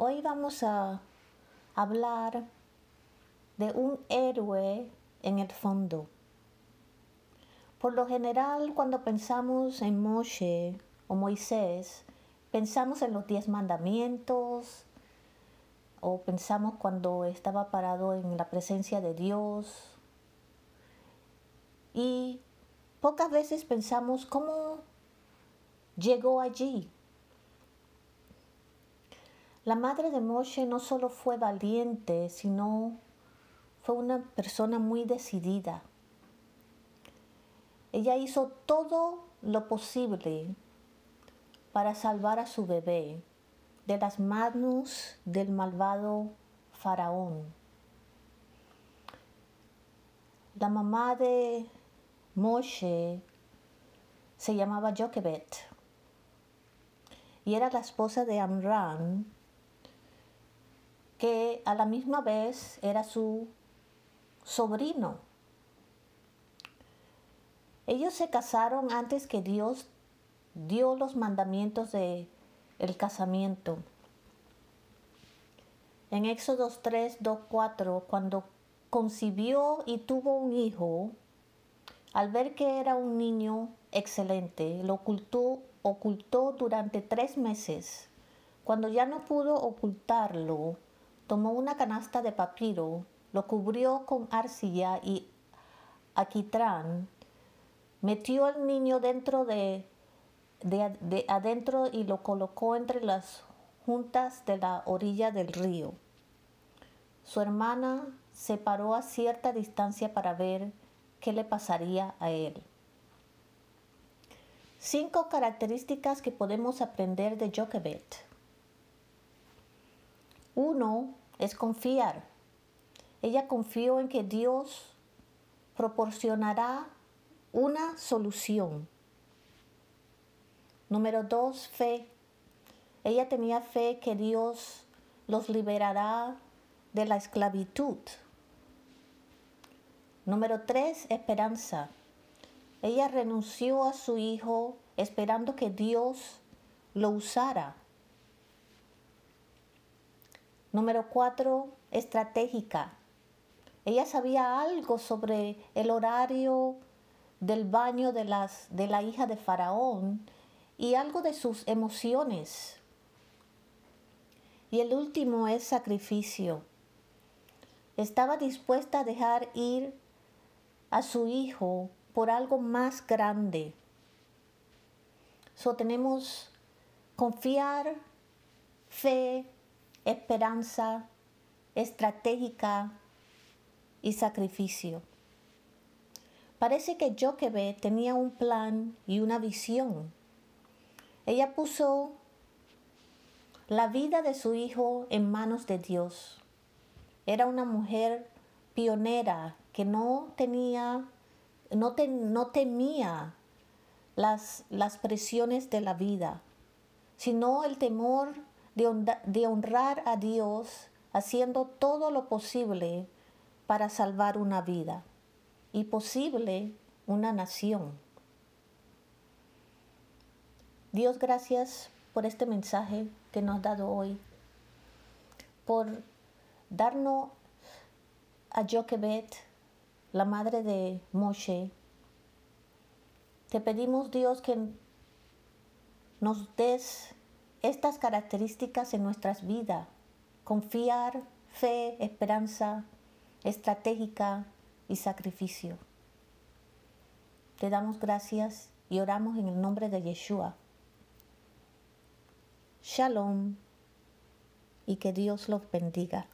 Hoy vamos a hablar de un héroe en el fondo. Por lo general, cuando pensamos en Moshe o Moisés, pensamos en los diez mandamientos o pensamos cuando estaba parado en la presencia de Dios. Y pocas veces pensamos cómo llegó allí, la madre de Moshe no solo fue valiente, sino fue una persona muy decidida. Ella hizo todo lo posible para salvar a su bebé de las manos del malvado faraón. La mamá de Moshe se llamaba Jochebed y era la esposa de Amram, que a la misma vez era su sobrino. Ellos se casaron antes que Dios dio los mandamientos de el casamiento. En Éxodo 3, 2, 4, cuando concibió y tuvo un hijo, al ver que era un niño excelente, lo ocultó, ocultó durante tres meses. Cuando ya no pudo ocultarlo, tomó una canasta de papiro, lo cubrió con arcilla y aquitrán, metió al niño dentro de, de, adentro y lo colocó entre las juntas de la orilla del río. Su hermana se paró a cierta distancia para ver qué le pasaría a él. Cinco características que podemos aprender de Jochebed. Uno, es confiar. Ella confió en que Dios proporcionará una solución. Número dos, fe. Ella tenía fe que Dios los liberará de la esclavitud. Número tres, esperanza. Ella renunció a su hijo esperando que Dios lo usara Número cuatro, estratégica. Ella sabía algo sobre el horario del baño de, las, de la hija de Faraón y algo de sus emociones. Y el último es sacrificio. Estaba dispuesta a dejar ir a su hijo por algo más grande. So tenemos confiar, fe, esperanza estratégica y sacrificio. Parece que Joquebe tenía un plan y una visión. Ella puso la vida de su hijo en manos de Dios. Era una mujer pionera que no tenía, no, no temía las, las presiones de la vida, sino el temor de, honrar a Dios haciendo todo lo posible para salvar una vida y posible una nación. Dios, gracias por este mensaje que nos has dado hoy, por darnos a Jochebed, la madre de Moshe. Te pedimos, Dios, que nos des estas características en nuestras vidas, confiar, fe, esperanza, estratégica y sacrificio. Te damos gracias y oramos en el nombre de Yeshua. Shalom y que Dios los bendiga.